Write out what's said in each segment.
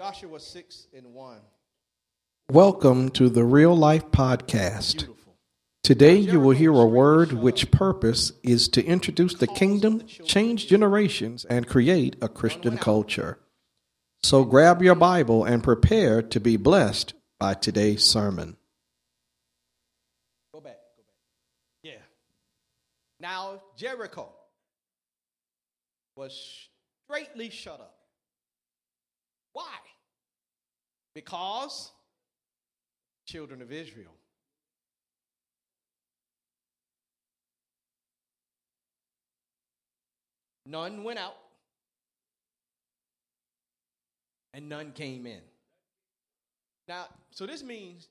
Joshua 6 and 1. Welcome to the Real Life Podcast. Beautiful. Today you will hear a word which purpose is to introduce the kingdom, change generations, and create a Christian culture. So grab your Bible and prepare to be blessed by today's sermon. Go back. Go back. Yeah. Now Jericho was straightly shut up. Why? Because children of Israel. None went out, and none came in. Now, so this means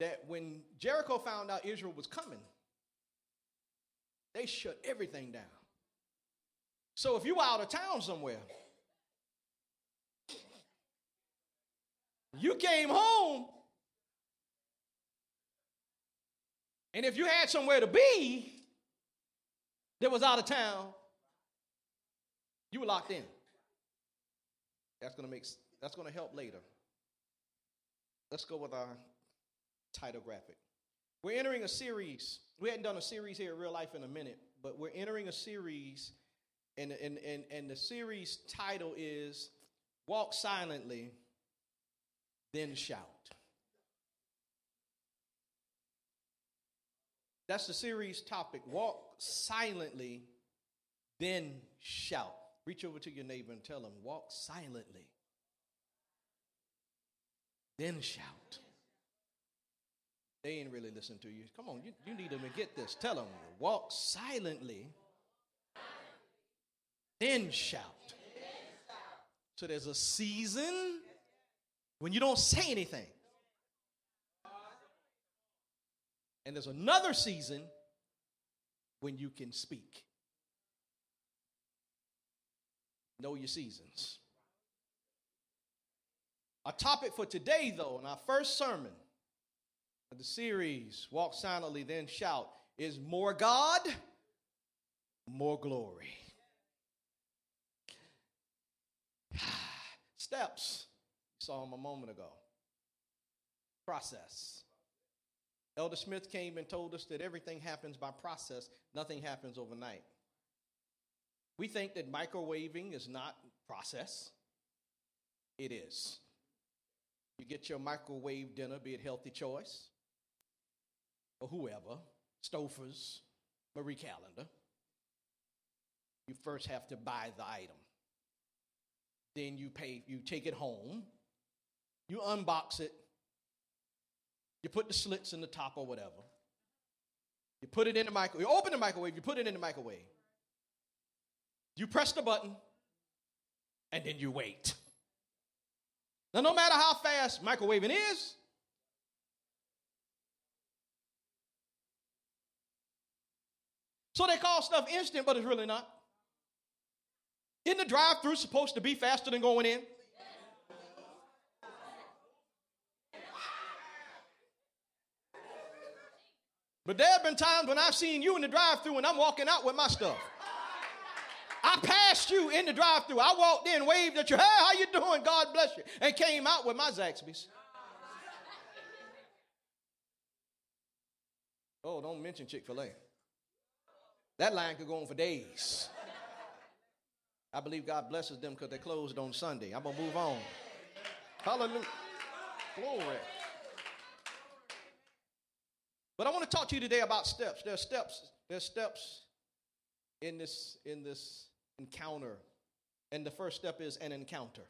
that when Jericho found out Israel was coming, they shut everything down. So if you were out of town somewhere, you came home, and if you had somewhere to be that was out of town, you were locked in. That's gonna make that's gonna help later. Let's go with our title graphic. We're entering a series. We hadn't done a series here in real life in a minute, but we're entering a series, and, and, and, and the series title is Walk Silently, Then Shout. That's the series topic. Walk silently, then shout. Reach over to your neighbor and tell them, walk silently, then shout. They ain't really listening to you. Come on, you, you need them to get this. Tell them, walk silently, then shout. So there's a season when you don't say anything. And there's another season when you can speak. Know your seasons. Our topic for today, though, in our first sermon of the series, Walk Silently, Then Shout, is more God, more glory. Steps. Saw him a moment ago. Process. Elder Smith came and told us that everything happens by process, nothing happens overnight. We think that microwaving is not process. It is. You get your microwave dinner, be it Healthy Choice or whoever, Stouffer's, Marie Callender. You first have to buy the item. Then you pay, you take it home, you unbox it, you put the slits in the top or whatever. You put it in the microwave, you open the microwave, you put it in the microwave. You press the button, and then you wait. Now, no matter how fast microwaving is, so they call stuff instant, but it's really not. Isn't the drive through supposed to be faster than going in? But there have been times when I've seen you in the drive through and I'm walking out with my stuff. I passed you in the drive-through. I walked in, waved at you. Hey, how you doing? God bless you. And came out with my Zaxby's. Oh, don't mention Chick-fil-A. That line could go on for days. I believe God blesses them because they closed on Sunday. I'm going to move on. Hallelujah. Glory. But I want to talk to you today about steps. There are steps. There are steps in this in this encounter. And the first step is an encounter.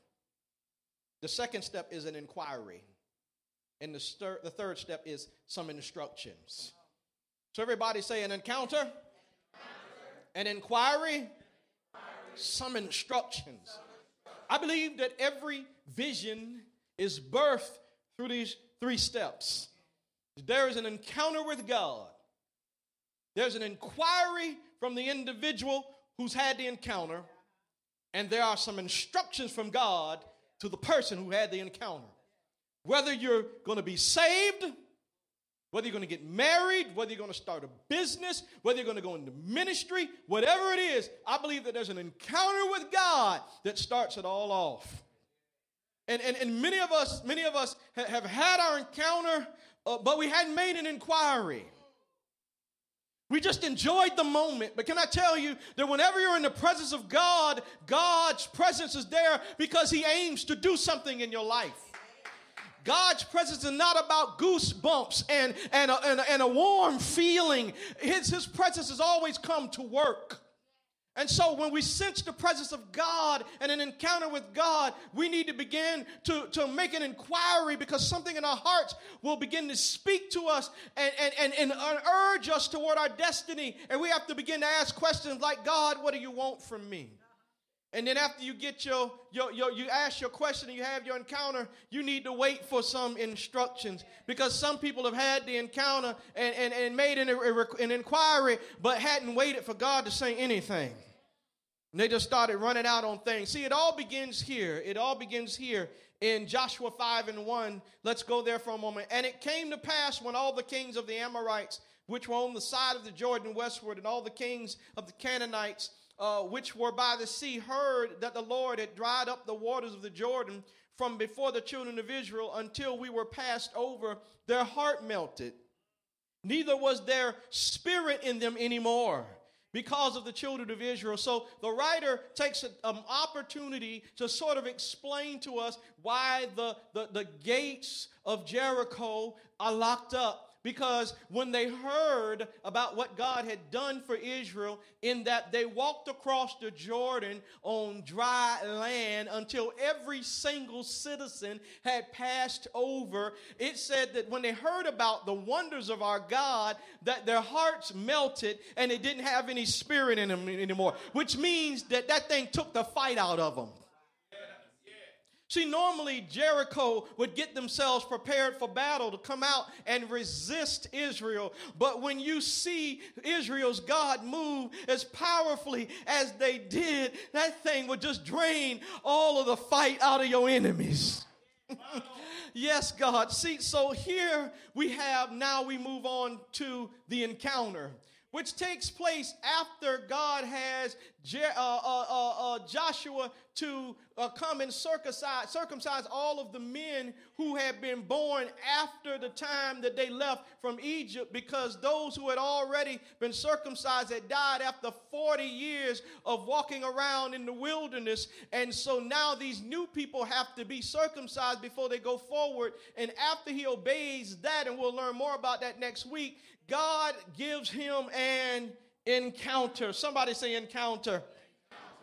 The second step is an inquiry. And the, stir, the third step is some instructions. So everybody say an encounter, an inquiry, some instructions. I believe that every vision is birthed through these three steps. There is an encounter with God. There's an inquiry from the individual who's had the encounter, and there are some instructions from God to the person who had the encounter. Whether you're going to be saved, whether you're going to get married, whether you're going to start a business, whether you're going to go into ministry, whatever it is, I believe that there's an encounter with God that starts it all off. And, and, and many of us, many of us have had our encounter, uh, but we hadn't made an inquiry. We just enjoyed the moment. But can I tell you that whenever you're in the presence of God, God's presence is there because He aims to do something in your life. God's presence is not about goosebumps and, and, a, and, a, and a warm feeling. His, his presence has always come to work. And so when we sense the presence of God and an encounter with God, we need to begin to, to make an inquiry because something in our hearts will begin to speak to us and, and, and, and urge us toward our destiny. And we have to begin to ask questions like, God, what do you want from me? And then after you get your, your, your, you ask your question and you have your encounter, you need to wait for some instructions because some people have had the encounter and, and, and made an, an inquiry but hadn't waited for God to say anything. And they just started running out on things. See, it all begins here. It all begins here in Joshua 5 and 1. Let's go there for a moment. And it came to pass when all the kings of the Amorites, which were on the side of the Jordan westward, and all the kings of the Canaanites, uh, which were by the sea heard that the Lord had dried up the waters of the Jordan from before the children of Israel until we were passed over, their heart melted. Neither was there spirit in them anymore because of the children of Israel. So the writer takes an um, opportunity to sort of explain to us why the, the, the gates of Jericho are locked up because when they heard about what God had done for Israel, in that they walked across the Jordan on dry land until every single citizen had passed over, it said that when they heard about the wonders of our God, that their hearts melted and they didn't have any spirit in them anymore, which means that that thing took the fight out of them. See, normally Jericho would get themselves prepared for battle to come out and resist Israel. But when you see Israel's God move as powerfully as they did, that thing would just drain all of the fight out of your enemies. yes, God. See, so here we have, now we move on to the encounter which takes place after God has Je- uh, uh, uh, uh Joshua to uh, come and circumcise, circumcise all of the men who had been born after the time that they left from Egypt, because those who had already been circumcised had died after 40 years of walking around in the wilderness. And so now these new people have to be circumcised before they go forward. And after he obeys that, and we'll learn more about that next week, God gives him an encounter. Somebody say encounter.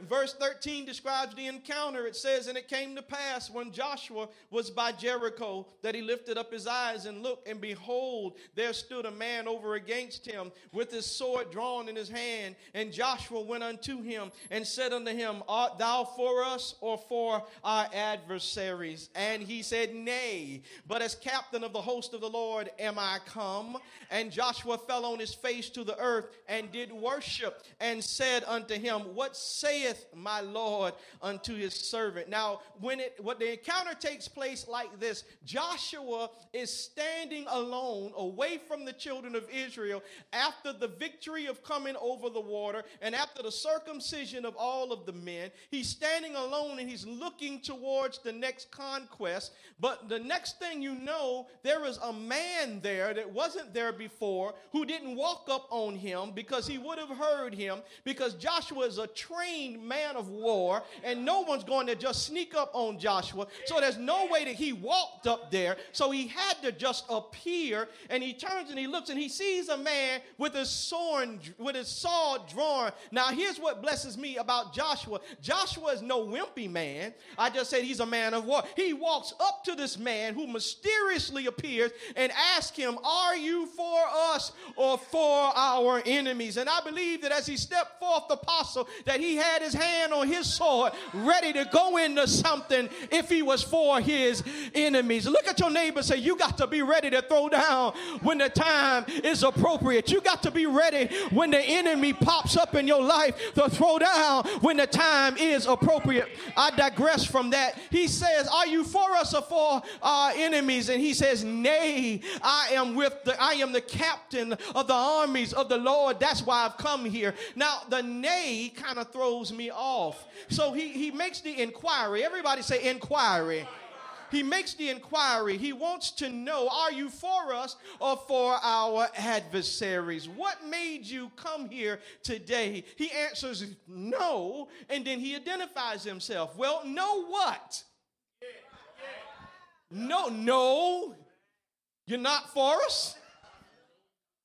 Verse 13 describes the encounter. It says, And it came to pass when Joshua was by Jericho that he lifted up his eyes and looked, and behold, there stood a man over against him with his sword drawn in his hand. And Joshua went unto him and said unto him, Art thou for us or for our adversaries? And he said, Nay, but as captain of the host of the Lord am I come. And Joshua fell on his face to the earth and did worship and said unto him, What saith saith my Lord unto his servant. Now, when it what the encounter takes place like this, Joshua is standing alone away from the children of Israel after the victory of coming over the water and after the circumcision of all of the men. He's standing alone and he's looking towards the next conquest. But the next thing you know, there is a man there that wasn't there before who didn't walk up on him because he would have heard him because Joshua is a trained man of war, and no one's going to just sneak up on Joshua. So there's no way that he walked up there. So he had to just appear, and he turns and he looks and he sees a man with his sword, with his sword drawn. Now here's what blesses me about Joshua. Joshua is no wimpy man. I just said he's a man of war. He walks up to this man who mysteriously appears and asks him, "Are you for us or for our enemies?" And I believe that as he stepped forth, the apostle, that he had his his hand on his sword, ready to go into something if he was for his enemies. Look at your neighbor say, You got to be ready to throw down when the time is appropriate. You got to be ready when the enemy pops up in your life to throw down when the time is appropriate. I digress from that. He says, Are you for us or for our enemies? And he says, Nay, I am with the I am the captain of the armies of the Lord. That's why I've come here. Now, the nay kind of throws me off. So he, he makes the inquiry. Everybody say inquiry. He makes the inquiry. He wants to know are you for us or for our adversaries? What made you come here today? He answers no, and then he identifies himself. Well, no what? No, no, you're not for us.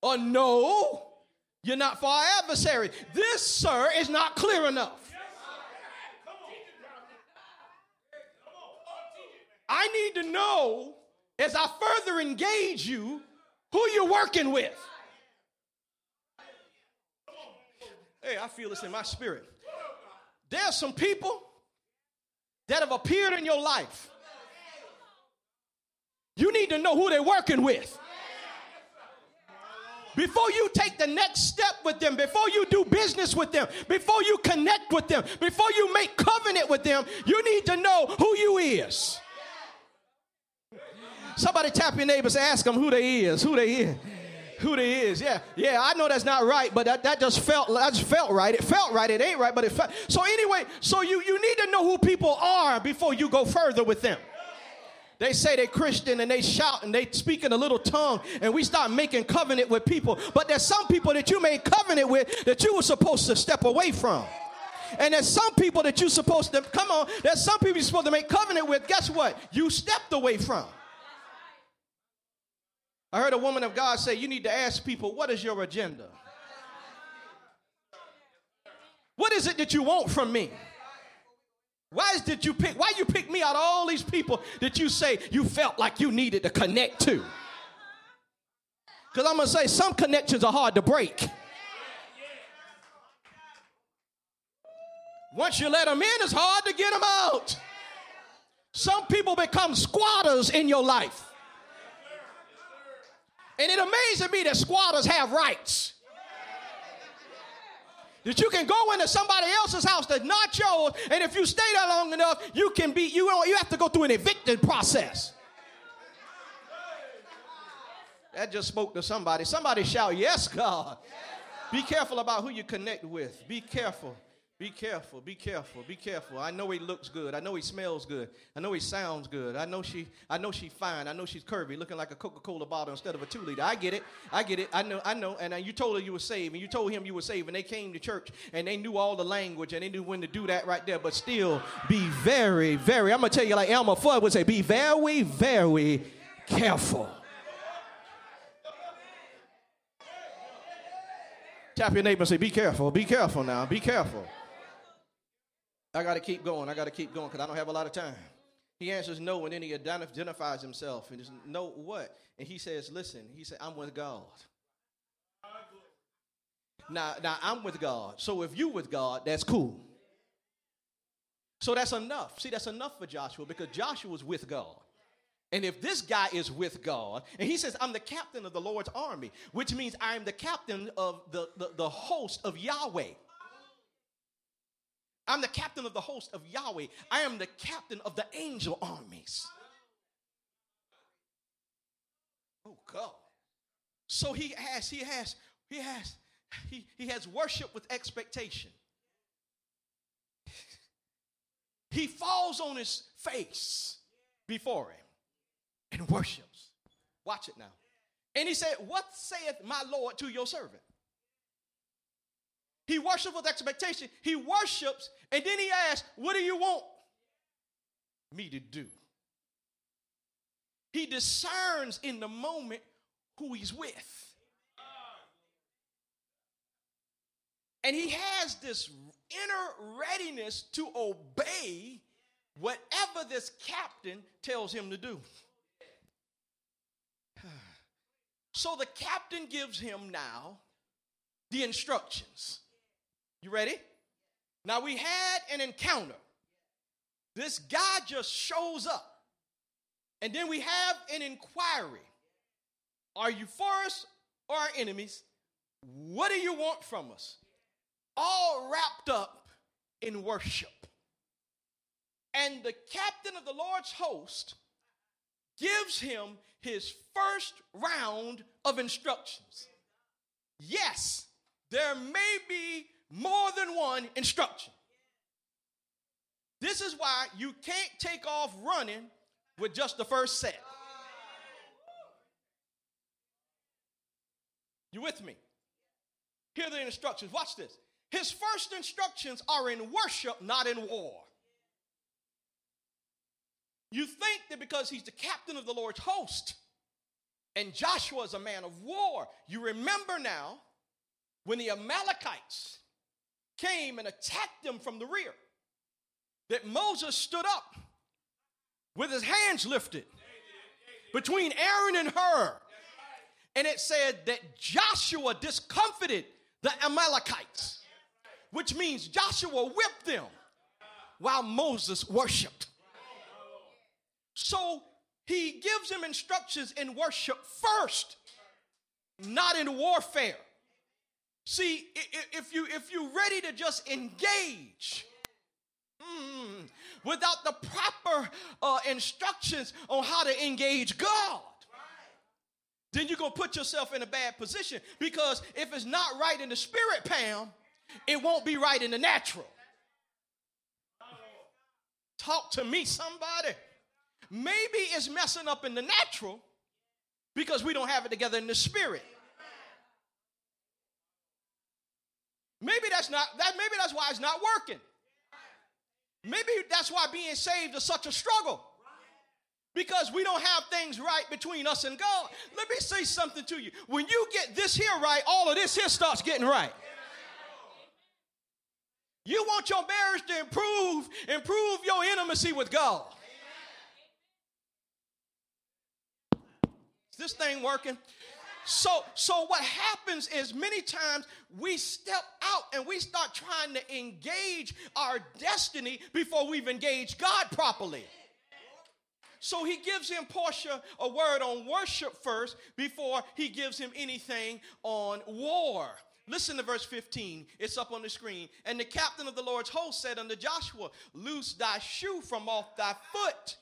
Or no, you're not for our adversary. This, sir, is not clear enough. I need to know as I further engage you who you're working with. Hey, I feel this in my spirit. There's some people that have appeared in your life. You need to know who they're working with. Before you take the next step with them, before you do business with them, before you connect with them, before you make covenant with them, you need to know who you is. Somebody tap your neighbors, ask them who they is, who they is. Who they is, yeah, yeah. I know that's not right, but that, that just felt that just felt right. It felt right. It ain't right, but it felt. So anyway, so you you need to know who people are before you go further with them. They say they're Christian and they shout and they speak in a little tongue, and we start making covenant with people. But there's some people that you made covenant with that you were supposed to step away from. And there's some people that you're supposed to come on. There's some people you're supposed to make covenant with. Guess what? You stepped away from. I heard a woman of God say, You need to ask people, what is your agenda? What is it that you want from me? Why did you pick? Why you pick me out of all these people that you say you felt like you needed to connect to? Because I'm gonna say some connections are hard to break. Once you let them in, it's hard to get them out. Some people become squatters in your life. And it amazes me that squatters have rights. That you can go into somebody else's house that's not yours, and if you stay there long enough, you can be you don't, you have to go through an eviction process. That just spoke to somebody. Somebody shout, Yes, God. Be careful about who you connect with. Be careful. Be careful, be careful, be careful. I know he looks good. I know he smells good. I know he sounds good. I know she I know she's fine. I know she's curvy, looking like a Coca-Cola bottle instead of a two liter. I get it. I get it. I know, I know. And uh, you told her you were saved, and you told him you were saved, and they came to church and they knew all the language and they knew when to do that right there. But still, be very, very, I'm gonna tell you like Elmer Fudd would say, be very, very careful. Tap your neighbor and say, Be careful, be careful now, be careful. I got to keep going. I got to keep going because I don't have a lot of time. He answers no, and then he identifies himself and just no what? And he says, "Listen." He said, "I'm with God." Now, now I'm with God. So if you with God, that's cool. So that's enough. See, that's enough for Joshua because Joshua's with God. And if this guy is with God, and he says, I'm the captain of the Lord's army, which means I am the captain of the, the, the host of Yahweh. I'm the captain of the host of Yahweh. I am the captain of the angel armies. Oh God. So he has, he has, he has, he, he has worship with expectation. He falls on his face before him and worships. Watch it now. And he said, What saith my Lord to your servant? He worships with expectation. He worships, and then he asks, What do you want me to do? He discerns in the moment who he's with. And he has this inner readiness to obey whatever this captain tells him to do. So the captain gives him now the instructions. You ready? Now we had an encounter. This guy just shows up. And then we have an inquiry. Are you for us or our enemies? What do you want from us? All wrapped up in worship. And the captain of the Lord's host gives him his first round of instructions. Yes, there may be more than one instruction. This is why you can't take off running with just the first set. You with me? Here are the instructions. Watch this. His first instructions are in worship, not in war. You think that because he's the captain of the Lord's host and Joshua is a man of war, you remember now when the Amalekites came and attacked them from the rear, that Moses stood up with his hands lifted between Aaron and Hur. And it said that Joshua discomfited the Amalekites, which means Joshua whipped them while Moses worshiped. So he gives him instructions in worship first, not in warfare. See, if you if you're ready to just engage mm, without the proper uh, instructions on how to engage God, then you're gonna put yourself in a bad position because if it's not right in the spirit, Pam, it won't be right in the natural. Talk to me, somebody. Maybe it's messing up in the natural because we don't have it together in the spirit. Maybe that's not that maybe that's why it's not working. Maybe that's why being saved is such a struggle. Because we don't have things right between us and God. Let me say something to you. When you get this here right, all of this here starts getting right. You want your marriage to improve, improve your intimacy with God. Is this thing working? So, so what happens is many times we step out and we start trying to engage our destiny before we've engaged God properly. So he gives him Portia a word on worship first before he gives him anything on war. Listen to verse 15. It's up on the screen. And the captain of the Lord's host said unto Joshua, Loose thy shoe from off thy foot.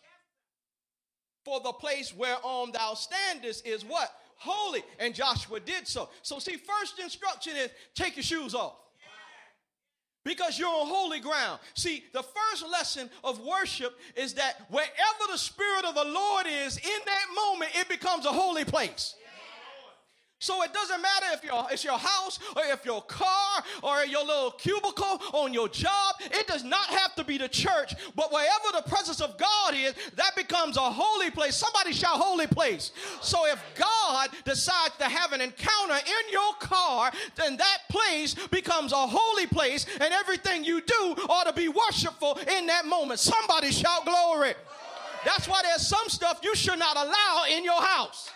For the place whereon thou standest is what? Holy. And Joshua did so. So, see, first instruction is take your shoes off because you're on holy ground. See, the first lesson of worship is that wherever the Spirit of the Lord is in that moment, it becomes a holy place. So it doesn't matter if your, it's your house or if your car or your little cubicle on your job. It does not have to be the church, but wherever the presence of God is, that becomes a holy place. Somebody shout holy place. So if God decides to have an encounter in your car, then that place becomes a holy place and everything you do ought to be worshipful in that moment. Somebody shout glory. That's why there's some stuff you should not allow in your house.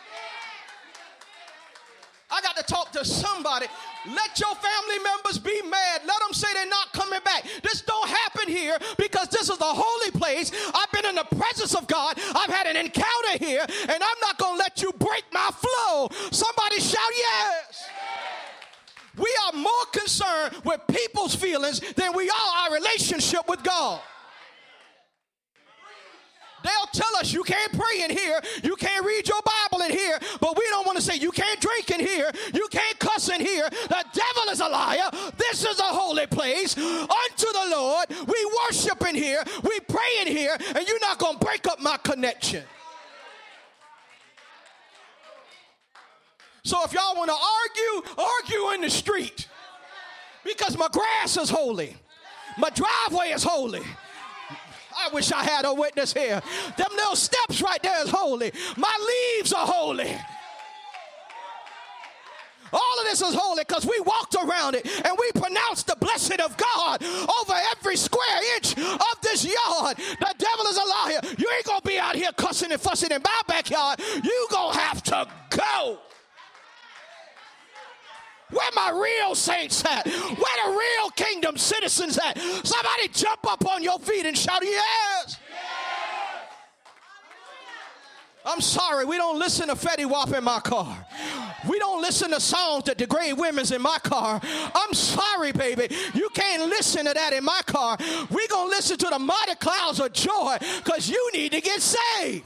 I got to talk to somebody. Let your family members be mad. Let them say they're not coming back. This don't happen here because this is the holy place. I've been in the presence of God. I've had an encounter here, and I'm not going to let you break my flow. Somebody shout yes. We are more concerned with people's feelings than we are our relationship with God. They'll tell us you can't pray in here, you can't read your Bible in here, but we don't want to say you can't drink in here, you can't cuss in here. The devil is a liar. This is a holy place unto the Lord. We worship in here, we pray in here, and you're not going to break up my connection. So if y'all want to argue, argue in the street. Because my grass is holy. My driveway is holy. I wish I had a witness here. Them little steps right there is holy. My leaves are holy. All of this is holy because we walked around it and we pronounced the blessing of God over every square inch of this yard. The devil is a liar. You ain't gonna be out here cussing and fussing in my backyard. You gonna have to go. Where my real saints at? Where the real kingdom citizens at? Somebody jump up on your feet and shout, Yes! I'm sorry, we don't listen to Fetty Wap in my car. We don't listen to songs that degrade women's in my car. I'm sorry, baby. You can't listen to that in my car. we going to listen to the mighty clouds of joy because you need to get saved.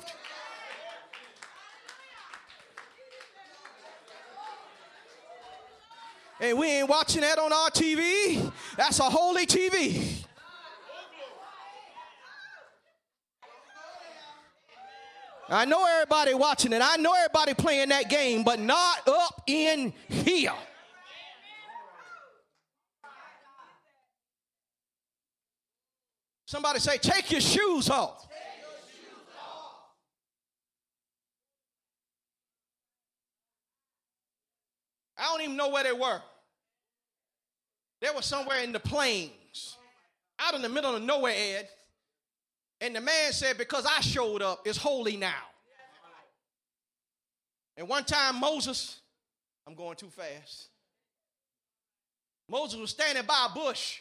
And we ain't watching that on our TV. That's a holy TV. I know everybody watching it. I know everybody playing that game, but not up in here. Somebody say, take your shoes off. I don't even know where they were. They were somewhere in the plains, out in the middle of nowhere, Ed. And the man said, Because I showed up, it's holy now. And one time, Moses, I'm going too fast. Moses was standing by a bush.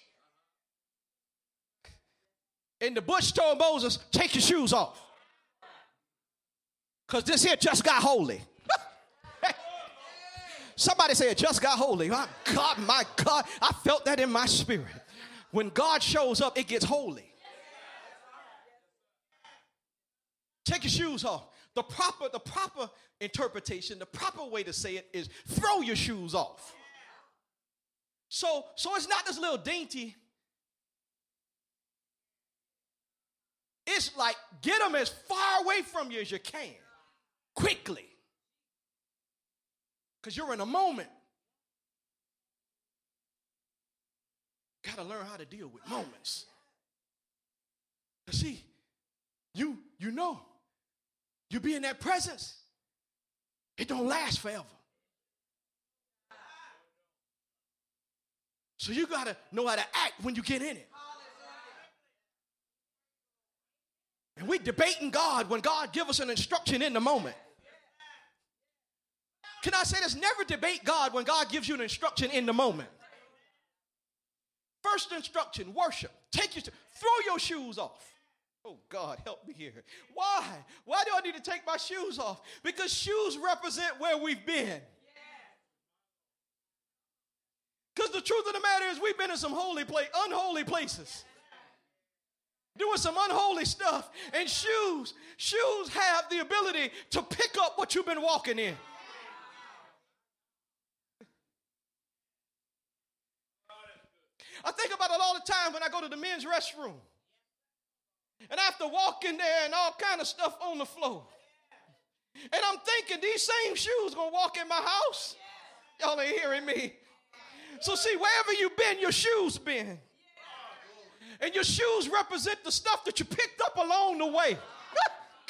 And the bush told Moses, Take your shoes off. Because this here just got holy. Somebody say it just got holy. My God, my God, I felt that in my spirit. When God shows up, it gets holy. Take your shoes off. The proper, the proper interpretation, the proper way to say it is throw your shoes off. So, so it's not this little dainty. It's like get them as far away from you as you can, quickly because you're in a moment. Got to learn how to deal with moments. see, you you know, you be in that presence. It don't last forever. So you got to know how to act when you get in it. And we debating God when God give us an instruction in the moment. Can I say this? Never debate God when God gives you an instruction in the moment. First instruction, worship. Take your throw your shoes off. Oh God, help me here. Why? Why do I need to take my shoes off? Because shoes represent where we've been. Because the truth of the matter is, we've been in some holy place, unholy places, doing some unholy stuff. And shoes, shoes have the ability to pick up what you've been walking in. I think about it all the time when I go to the men's restroom. And I have to walk in there and all kind of stuff on the floor. And I'm thinking these same shoes gonna walk in my house. Y'all ain't hearing me. So see, wherever you've been, your shoes been. And your shoes represent the stuff that you picked up along the way.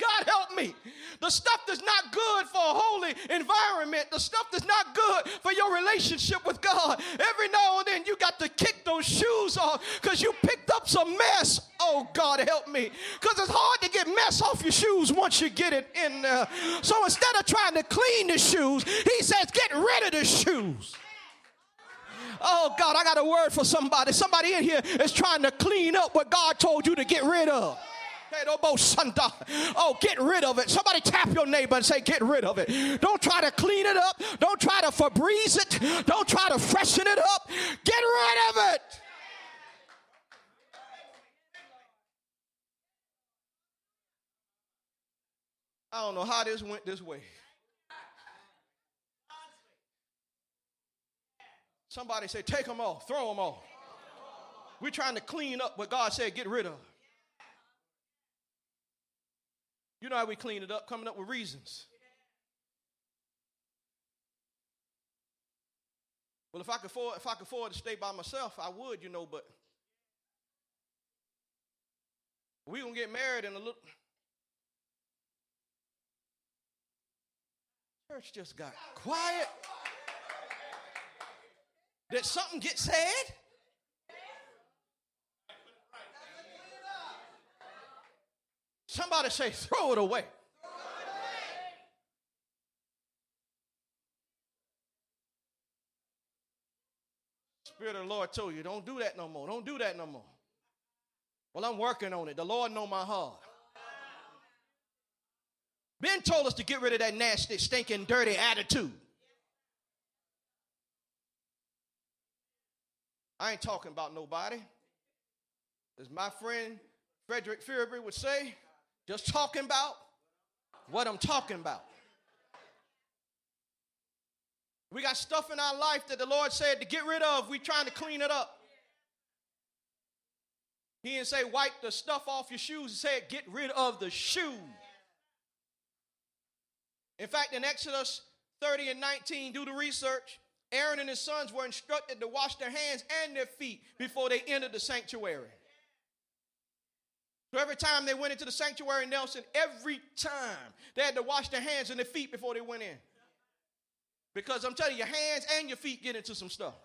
God help me. The stuff that's not good for a holy environment, the stuff that's not good for your relationship with God. Every now and then you got to kick those shoes off because you picked up some mess. Oh, God help me. Because it's hard to get mess off your shoes once you get it in there. So instead of trying to clean the shoes, he says, get rid of the shoes. Oh God, I got a word for somebody. Somebody in here is trying to clean up what God told you to get rid of. Oh, get rid of it. Somebody tap your neighbor and say, Get rid of it. Don't try to clean it up. Don't try to Febreze it. Don't try to freshen it up. Get rid of it. I don't know how this went this way. Somebody say, Take them off, throw them off. We're trying to clean up what God said, get rid of. You know how we clean it up, coming up with reasons. Well, if I could afford, if I could afford to stay by myself, I would, you know, but we're gonna get married in a little church just got quiet. Did something get said? Somebody say, throw it away. Spirit of the Lord told you, don't do that no more. Don't do that no more. Well, I'm working on it. The Lord know my heart. Ben told us to get rid of that nasty, stinking, dirty attitude. I ain't talking about nobody. As my friend Frederick Fierbury would say, just talking about what I'm talking about. We got stuff in our life that the Lord said to get rid of. We're trying to clean it up. He didn't say wipe the stuff off your shoes. He said get rid of the shoes. In fact, in Exodus 30 and 19, do the research. Aaron and his sons were instructed to wash their hands and their feet before they entered the sanctuary. So every time they went into the sanctuary, Nelson, every time they had to wash their hands and their feet before they went in. Because I'm telling you, your hands and your feet get into some stuff.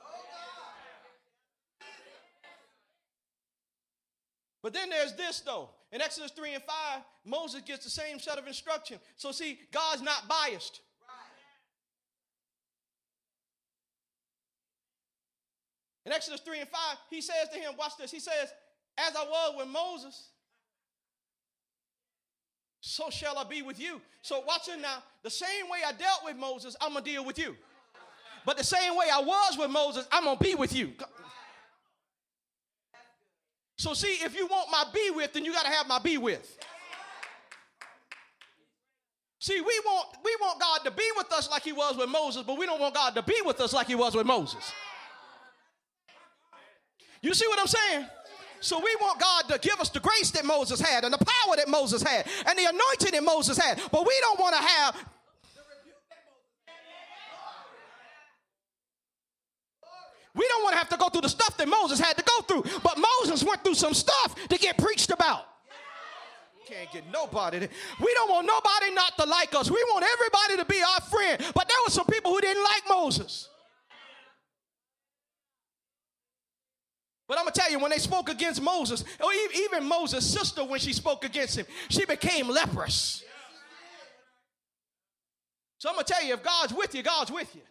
But then there's this though. In Exodus 3 and 5, Moses gets the same set of instruction. So see, God's not biased. In Exodus 3 and 5, he says to him, watch this, he says, As I was with Moses, so shall I be with you. So watch it now. The same way I dealt with Moses, I'm gonna deal with you. But the same way I was with Moses, I'm gonna be with you. So see, if you want my be with, then you gotta have my be with. See, we want we want God to be with us like he was with Moses, but we don't want God to be with us like he was with Moses. You see what I'm saying? So we want God to give us the grace that Moses had and the power that Moses had and the anointing that Moses had. But we don't want to have We don't want to have to go through the stuff that Moses had to go through. But Moses went through some stuff to get preached about. Can't get nobody. We don't want nobody not to like us. We want everybody to be our friend. But there were some people who didn't like Moses. But I'm gonna tell you, when they spoke against Moses, or even Moses' sister, when she spoke against him, she became leprous. So I'm gonna tell you, if God's with you, God's with you.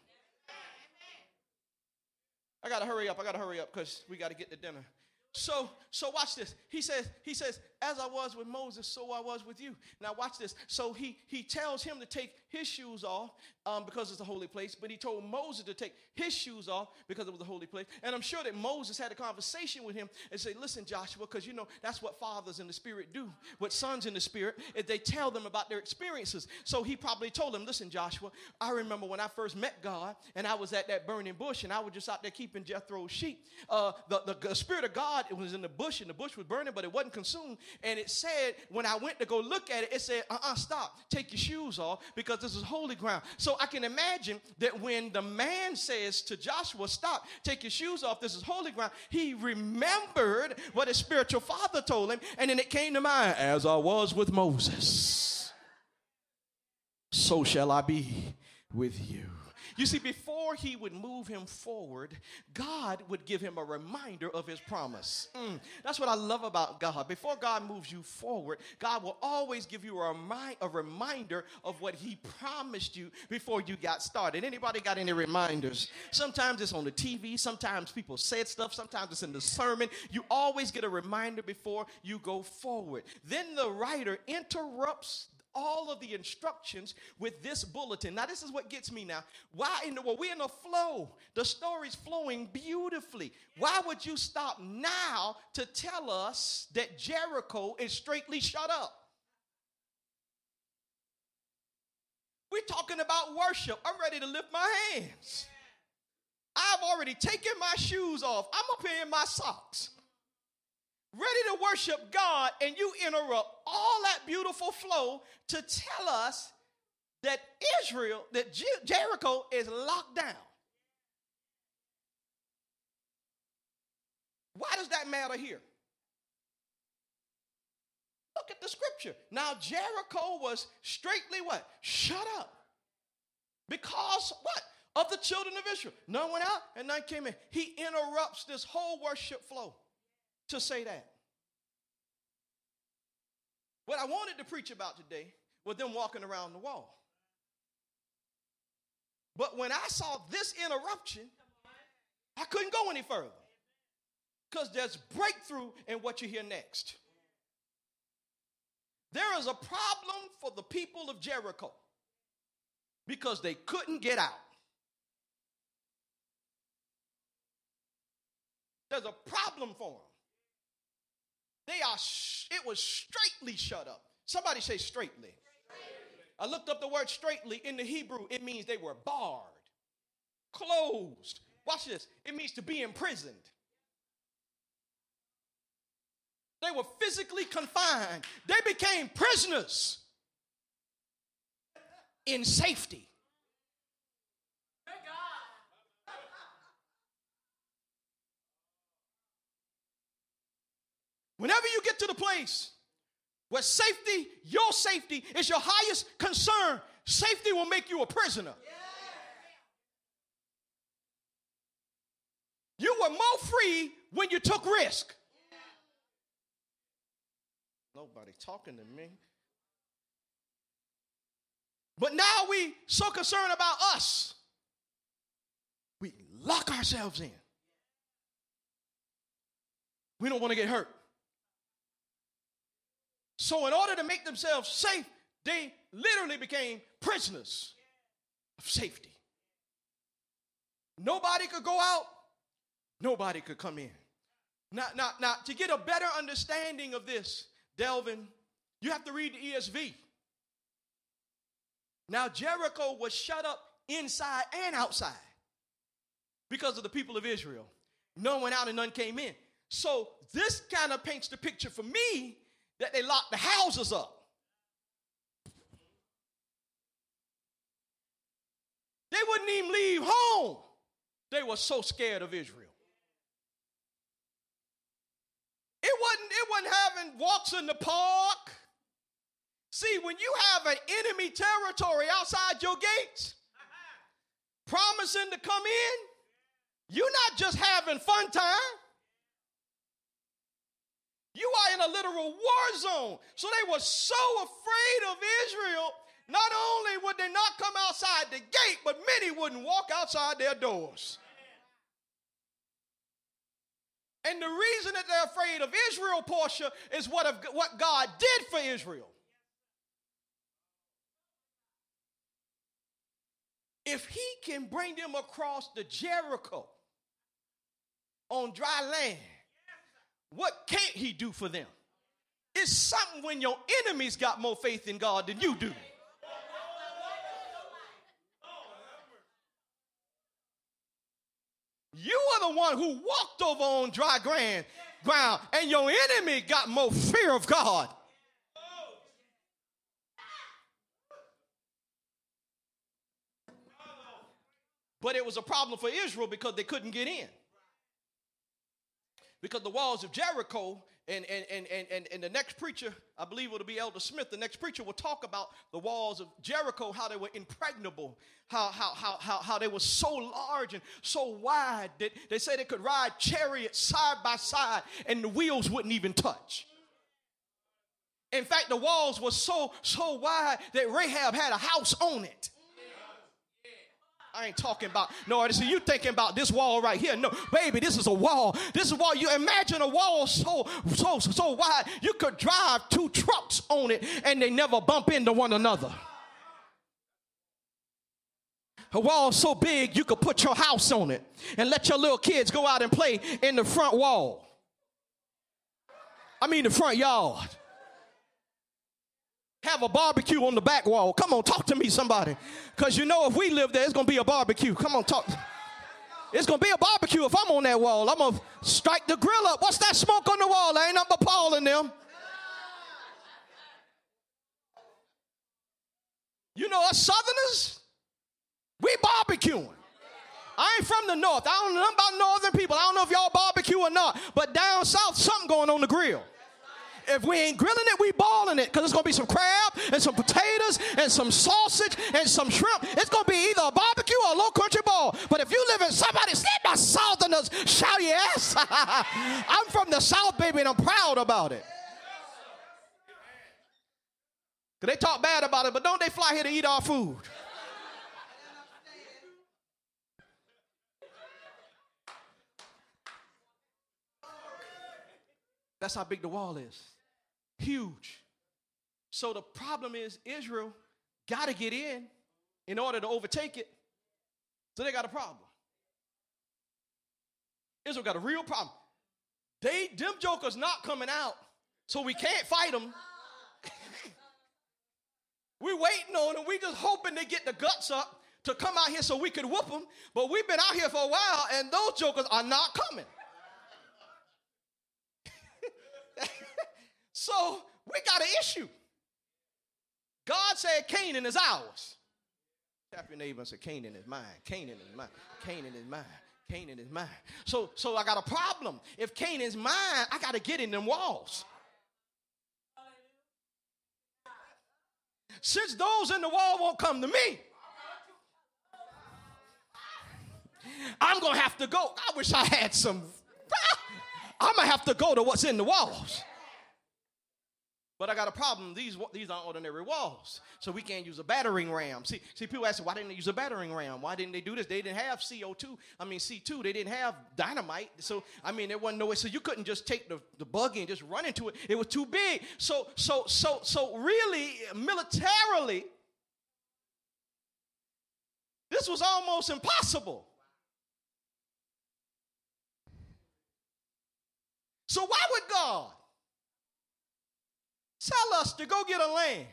I gotta hurry up. I gotta hurry up because we gotta get to dinner. So, so watch this. He says, he says, as I was with Moses, so I was with you. Now watch this. So he he tells him to take his shoes off um, because it's a holy place, but he told Moses to take his shoes off because it was a holy place. And I'm sure that Moses had a conversation with him and say, listen, Joshua, because you know that's what fathers in the spirit do. What sons in the spirit is they tell them about their experiences. So he probably told him, listen, Joshua, I remember when I first met God and I was at that burning bush and I was just out there keeping Jethro's sheep. Uh, the, the, the spirit of God was in the bush and the bush was burning, but it wasn't consumed. And it said, when I went to go look at it, it said, uh uh stop, take your shoes off because this is holy ground. So I can imagine that when the man says to Joshua, stop, take your shoes off, this is holy ground, he remembered what his spiritual father told him. And then it came to mind, as I was with Moses, so shall I be with you. You see, before he would move him forward, God would give him a reminder of his promise. Mm, that's what I love about God. Before God moves you forward, God will always give you a, remi- a reminder of what he promised you before you got started. Anybody got any reminders? Sometimes it's on the TV, sometimes people said stuff, sometimes it's in the sermon. You always get a reminder before you go forward. Then the writer interrupts all of the instructions with this bulletin. Now, this is what gets me now. Why in the world? we're in a flow. The story's flowing beautifully. Why would you stop now to tell us that Jericho is straightly shut up? We're talking about worship. I'm ready to lift my hands. I've already taken my shoes off. I'm up here in my socks ready to worship God, and you interrupt all that beautiful flow to tell us that Israel, that Jericho is locked down. Why does that matter here? Look at the scripture. Now Jericho was straightly what? Shut up. Because what? Of the children of Israel. None went out and none came in. He interrupts this whole worship flow to say that. What I wanted to preach about today was them walking around the wall. But when I saw this interruption, I couldn't go any further. Because there's breakthrough in what you hear next. There is a problem for the people of Jericho because they couldn't get out. There's a problem for them. They are, it was straightly shut up. Somebody say straightly. I looked up the word straightly in the Hebrew. It means they were barred, closed. Watch this. It means to be imprisoned. They were physically confined. They became prisoners. in safety. Whenever you get to the place where safety, your safety, is your highest concern, safety will make you a prisoner. You were more free when you took risk. Nobody talking to me. But now we so concerned about us. We lock ourselves in. We don't want to get hurt. So, in order to make themselves safe, they literally became prisoners of safety. Nobody could go out, nobody could come in. Now, now, now, to get a better understanding of this, Delvin, you have to read the ESV. Now, Jericho was shut up inside and outside because of the people of Israel. None went out and none came in. So, this kind of paints the picture for me that they locked the houses up. They wouldn't even leave home. They were so scared of Israel. It wasn't, it wasn't having walks in the park. See, when you have an enemy territory outside your gates, promising to come in, you're not just having fun time. You are in a literal war zone. So they were so afraid of Israel. Not only would they not come outside the gate, but many wouldn't walk outside their doors. And the reason that they're afraid of Israel, Portia, is what, of, what God did for Israel. If he can bring them across the Jericho on dry land, what can't he do for them? It's something when your enemies got more faith in God than you do. You are the one who walked over on dry ground, ground, and your enemy got more fear of God. But it was a problem for Israel because they couldn't get in because the walls of Jericho and, and, and, and, and the next preacher, I believe it'll be Elder Smith, the next preacher will talk about the walls of Jericho, how they were impregnable, how, how, how, how, how they were so large and so wide that they say they could ride chariots side by side and the wheels wouldn't even touch. In fact, the walls were so, so wide that Rahab had a house on it. I ain't talking about no artist. You thinking about this wall right here? No, baby, this is a wall. This is wall. You imagine a wall so so so wide you could drive two trucks on it and they never bump into one another. A wall so big you could put your house on it and let your little kids go out and play in the front wall. I mean the front yard have a barbecue on the back wall. Come on, talk to me, somebody. Because you know, if we live there, it's going to be a barbecue. Come on, talk. It's going to be a barbecue if I'm on that wall. I'm going to strike the grill up. What's that smoke on the wall? There ain't nothing but Paul in them. You know, us Southerners, we barbecuing. I ain't from the north. I don't know about northern people. I don't know if y'all barbecue or not. But down south, something going on the grill. If we ain't grilling it, we balling it because it's going to be some crab and some potatoes and some sausage and some shrimp. It's going to be either a barbecue or a low country ball. But if you live in somebody, say my southerners, shout yes. I'm from the south, baby, and I'm proud about it. They talk bad about it, but don't they fly here to eat our food? That's how big the wall is. Huge. So the problem is Israel got to get in in order to overtake it. So they got a problem. Israel got a real problem. They them jokers not coming out, so we can't fight them. We're waiting on them. We just hoping they get the guts up to come out here so we could whoop them. But we've been out here for a while, and those jokers are not coming. so we got an issue. God said Canaan is ours. Tap your neighbor and say, Canaan is mine. Canaan is mine. Canaan is mine. Canaan is mine. So, so I got a problem. If Canaan is mine, I got to get in them walls. Since those in the wall won't come to me, I'm going to have to go. I wish I had some. I'm going to have to go to what's in the walls. But I got a problem. These these aren't ordinary walls, so we can't use a battering ram. See, see, people ask, why didn't they use a battering ram? Why didn't they do this? They didn't have CO2. I mean C2. They didn't have dynamite. So I mean, there wasn't no way. So you couldn't just take the, the buggy and just run into it. It was too big. So so so so really, militarily, this was almost impossible. So why would God? Tell us to go get a land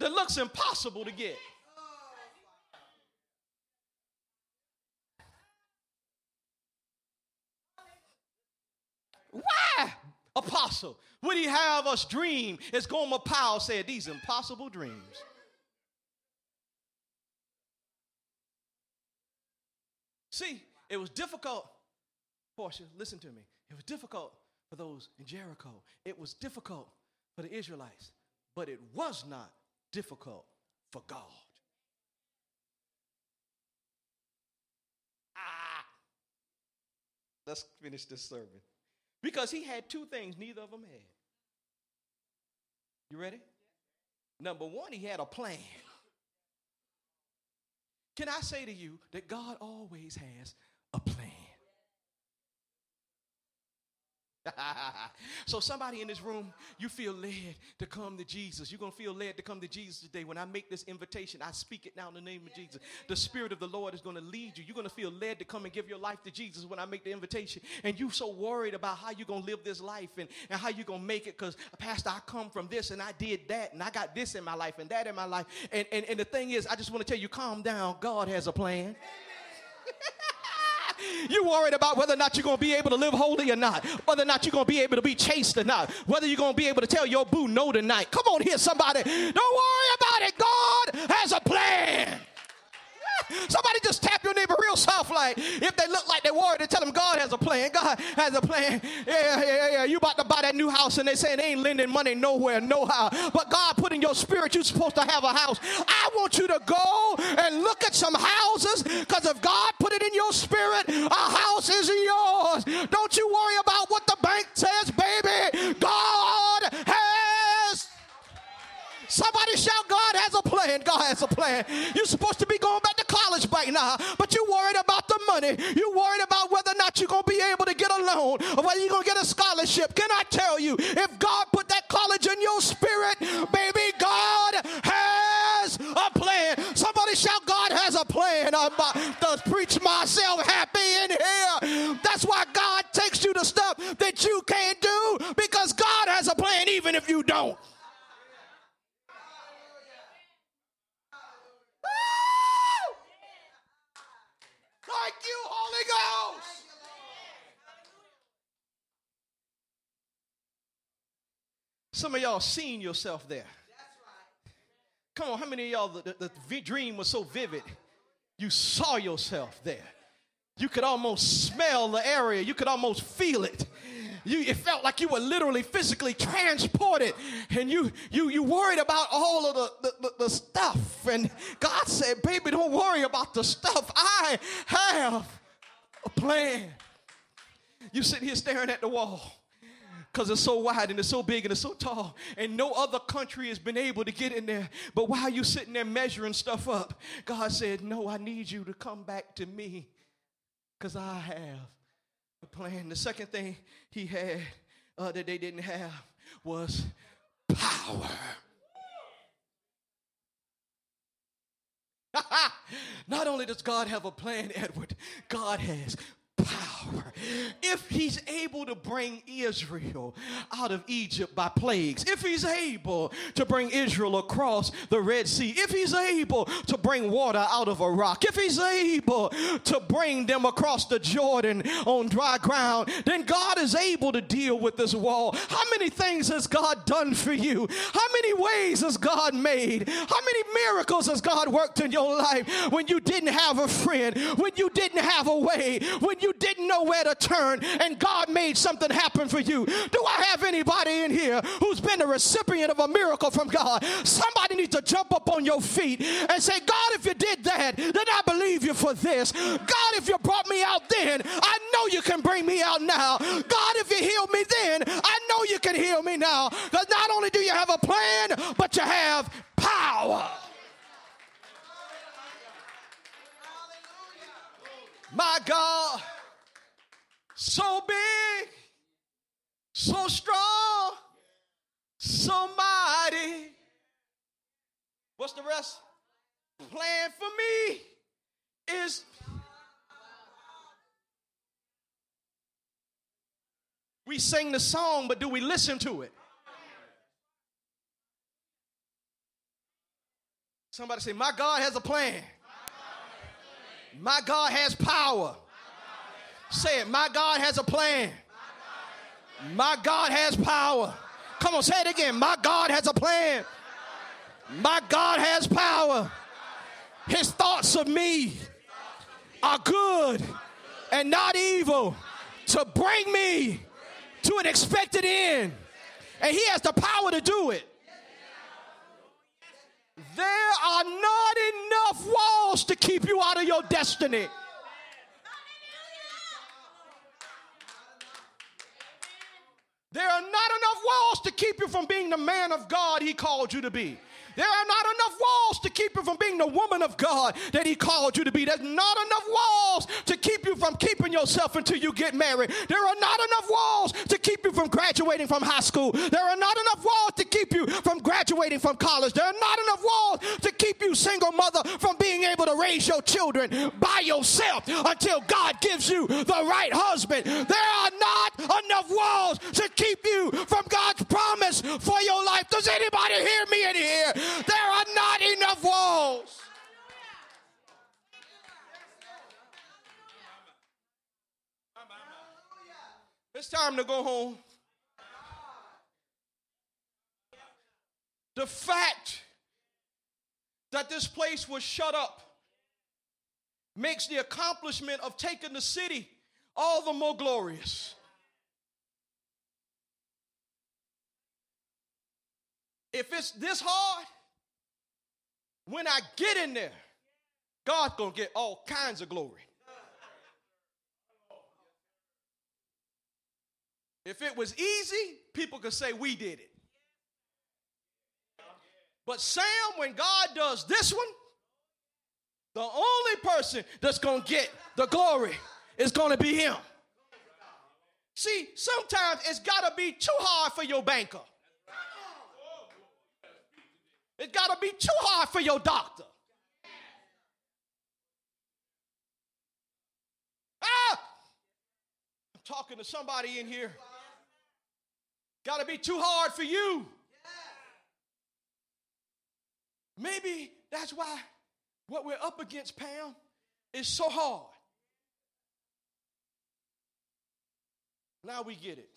that looks impossible to get. Why, apostle, would he have us dream? As Gomer Pyle said, these impossible dreams. See, it was difficult. Portia, listen to me. It was difficult for those in Jericho. It was difficult for the Israelites, but it was not difficult for God. Ah. Let's finish this sermon. Because he had two things neither of them had. You ready? Number one, he had a plan. Can I say to you that God always has a plan? so somebody in this room, you feel led to come to Jesus. You're going to feel led to come to Jesus today. When I make this invitation, I speak it now in the name of Jesus. The Spirit of the Lord is going to lead you. You're going to feel led to come and give your life to Jesus when I make the invitation. And you so worried about how you're going to live this life and, and how you're going to make it because, Pastor, I come from this and I did that and I got this in my life and that in my life. And, and, and the thing is, I just want to tell you, calm down. God has a plan. You worried about whether or not you're going to be able to live holy or not, whether or not you're going to be able to be chaste or not, whether you're going to be able to tell your boo no tonight. Come on here, somebody. Don't worry about it. God has a plan. Somebody just tap your neighbor real soft, like if they look like they're worried, they tell them God has a plan. God has a plan. Yeah, yeah, yeah. You about to buy that new house, and they saying they ain't lending money nowhere, no how. But God put in your spirit, you're supposed to have a house. I want you to go and look at some houses, because if God put it in your spirit, a house is yours. Don't you worry about what the bank says, baby. God. Somebody shout, God has a plan. God has a plan. You're supposed to be going back to college right now, but you're worried about the money. You're worried about whether or not you're going to be able to get a loan or whether you're going to get a scholarship. Can I tell you, if God put that college in your spirit, baby, God has a plan. Somebody shout, God has a plan. I'm about to preach myself happy in here. That's why God takes you to stuff that you can't do because God has a plan even if you don't. Thank you, Ghost. Some of y'all seen yourself there. Come on, how many of y'all, the, the, the dream was so vivid, you saw yourself there. You could almost smell the area, you could almost feel it. You, it felt like you were literally physically transported and you you you worried about all of the, the, the, the stuff and god said baby don't worry about the stuff i have a plan you sit here staring at the wall because it's so wide and it's so big and it's so tall, and no other country has been able to get in there. But while you sitting there measuring stuff up, God said, No, I need you to come back to me because I have a plan. The second thing he had uh, that they didn't have was power. Not only does God have a plan, Edward, God has power. If he's able to bring Israel out of Egypt by plagues, if he's able to bring Israel across the Red Sea, if he's able to bring water out of a rock, if he's able to bring them across the Jordan on dry ground, then God is able to deal with this wall. How many things has God done for you? How many ways has God made? How many miracles has God worked in your life when you didn't have a friend, when you didn't have a way, when you didn't know where to turn, and God made something happen for you? Do I have anybody in here who's been a recipient of a miracle from God? Somebody needs to jump up on your feet and say, God, if you did that, then I believe you for this. God, if you brought me out then, I know you can bring me out now. God, if you healed me then, I know you can heal me now. Because not only do you have a plan, but you have power. My God, so big, so strong, so mighty. What's the rest? Plan for me is. We sing the song, but do we listen to it? Somebody say, My God has a plan. My God has power. Say it, my God has a plan. My God has power. Come on, say it again. My God has a plan. My God has power. His thoughts of me are good and not evil to bring me to an expected end. And he has the power to do it. There are not enough walls to keep you out of your destiny. There are not enough walls to keep you from being the man of God he called you to be. There are not enough walls to keep you from being the woman of God that He called you to be. There's not enough walls to keep you from keeping yourself until you get married. There are not enough walls to keep you from graduating from high school. There are not enough walls to keep you from graduating from college. There are not enough walls you, single mother, from being able to raise your children by yourself until God gives you the right husband. There are not enough walls to keep you from God's promise for your life. Does anybody hear me in here? There are not enough walls. It's time to go home. The fact that this place was shut up makes the accomplishment of taking the city all the more glorious. If it's this hard, when I get in there, God's to get all kinds of glory. If it was easy, people could say we did it. But Sam, when God does this one, the only person that's going to get the glory is going to be him. See, sometimes it's got to be too hard for your banker. It's got to be too hard for your doctor. Ah! I'm talking to somebody in here. Got to be too hard for you. Maybe that's why what we're up against, Pam, is so hard. Now we get it.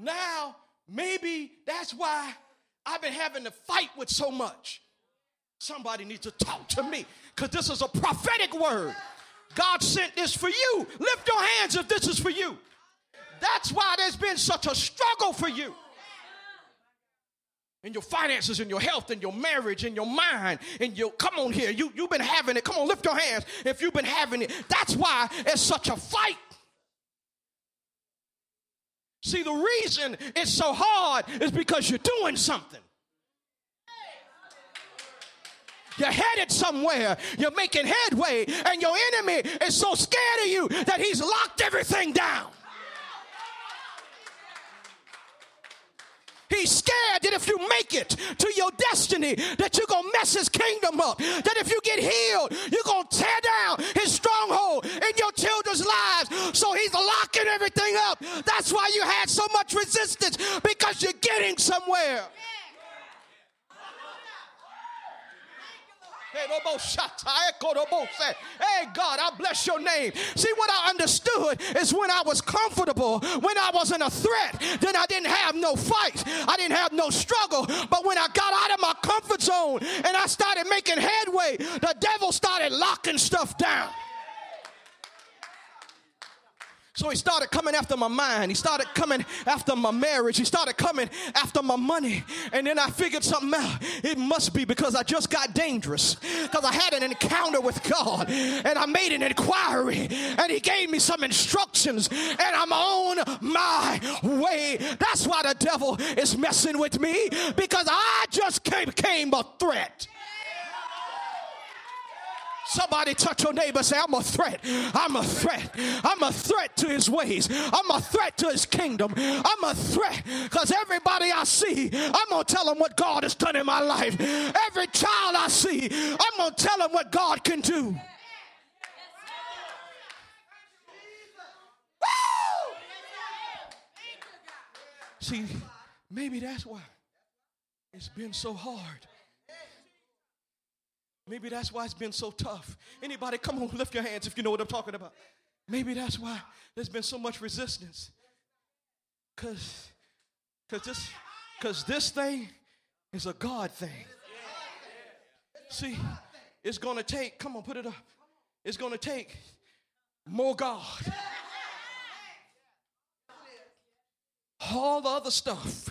Now, maybe that's why I've been having to fight with so much. Somebody needs to talk to me because this is a prophetic word. God sent this for you. Lift your hands if this is for you. That's why there's been such a struggle for you. In your finances, in your health, in your marriage, in your mind, in your come on here. You, you've been having it. Come on, lift your hands if you've been having it. That's why it's such a fight. See, the reason it's so hard is because you're doing something. You're headed somewhere, you're making headway, and your enemy is so scared of you that he's locked everything down. He's scared that if you make it to your destiny, that you're gonna mess his kingdom up. That if you get healed, you're gonna tear down his stronghold in your children's lives. So he's locking everything up. That's why you had so much resistance because you're getting somewhere. Hey, God, I bless your name. See, what I understood is when I was comfortable, when I wasn't a threat, then I didn't have no fight. I didn't have no struggle. But when I got out of my comfort zone and I started making headway, the devil started locking stuff down. So he started coming after my mind. He started coming after my marriage. He started coming after my money. And then I figured something out. It must be because I just got dangerous. Because I had an encounter with God and I made an inquiry and he gave me some instructions and I'm on my way. That's why the devil is messing with me because I just became a threat. Somebody touch your neighbor say, I'm a threat. I'm a threat. I'm a threat to his ways. I'm a threat to his kingdom. I'm a threat because everybody I see, I'm going to tell them what God has done in my life. Every child I see, I'm going to tell them what God can do. Woo! See, maybe that's why it's been so hard Maybe that's why it's been so tough. Anybody, come on, lift your hands if you know what I'm talking about. Maybe that's why there's been so much resistance. Cause, cause this, cause this thing is a God thing. See, it's gonna take. Come on, put it up. It's gonna take more God. All the other stuff.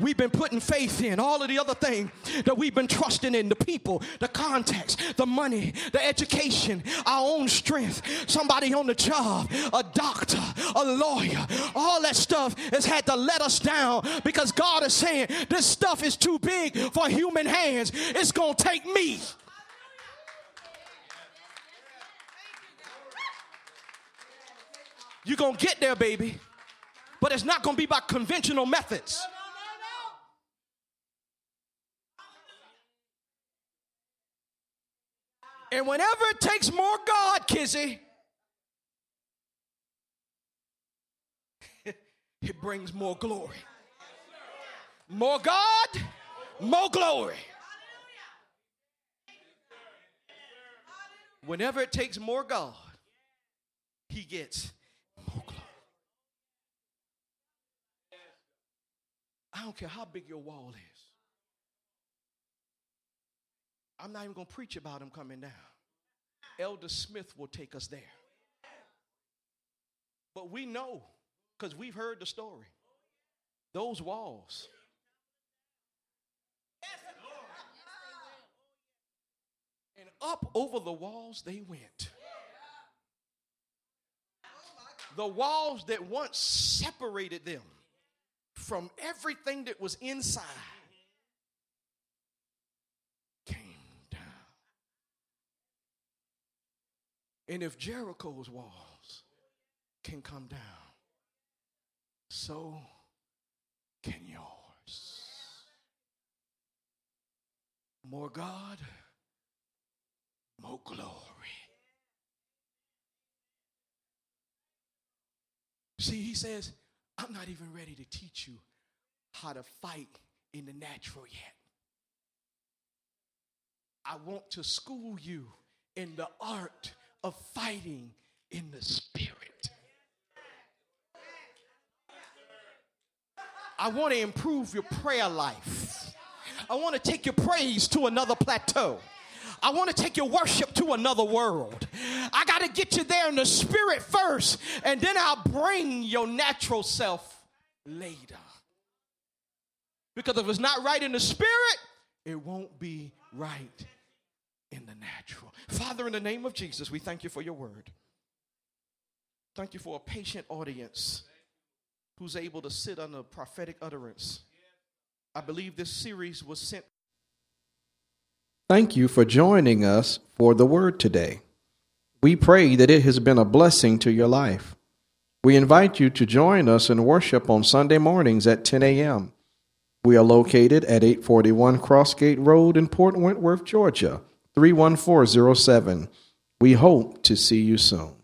We've been putting faith in, all of the other things that we've been trusting in the people, the context, the money, the education, our own strength, somebody on the job, a doctor, a lawyer, all that stuff has had to let us down because God is saying this stuff is too big for human hands. It's going to take me. You're going to get there, baby but it's not going to be by conventional methods. And whenever it takes more God, Kizzy, it brings more glory. More God, more glory. Whenever it takes more God, he gets I don't care how big your wall is. I'm not even going to preach about him coming down. Elder Smith will take us there. But we know, because we've heard the story, those walls. And up over the walls they went. The walls that once separated them from everything that was inside came down. And if Jericho's walls can come down, so can yours. More God, more glory. See, he says, I'm not even ready to teach you how to fight in the natural yet. I want to school you in the art of fighting in the spirit. I want to improve your prayer life. I want to take your praise to another plateau. I want to take your worship to another world. I got to get you there in the spirit first, and then I'll bring your natural self later. Because if it's not right in the spirit, it won't be right in the natural. Father, in the name of Jesus, we thank you for your word. Thank you for a patient audience who's able to sit under prophetic utterance. I believe this series was sent. Thank you for joining us for the word today. We pray that it has been a blessing to your life. We invite you to join us in worship on Sunday mornings at 10 a.m. We are located at 841 Crossgate Road in Port Wentworth, Georgia, 31407. We hope to see you soon.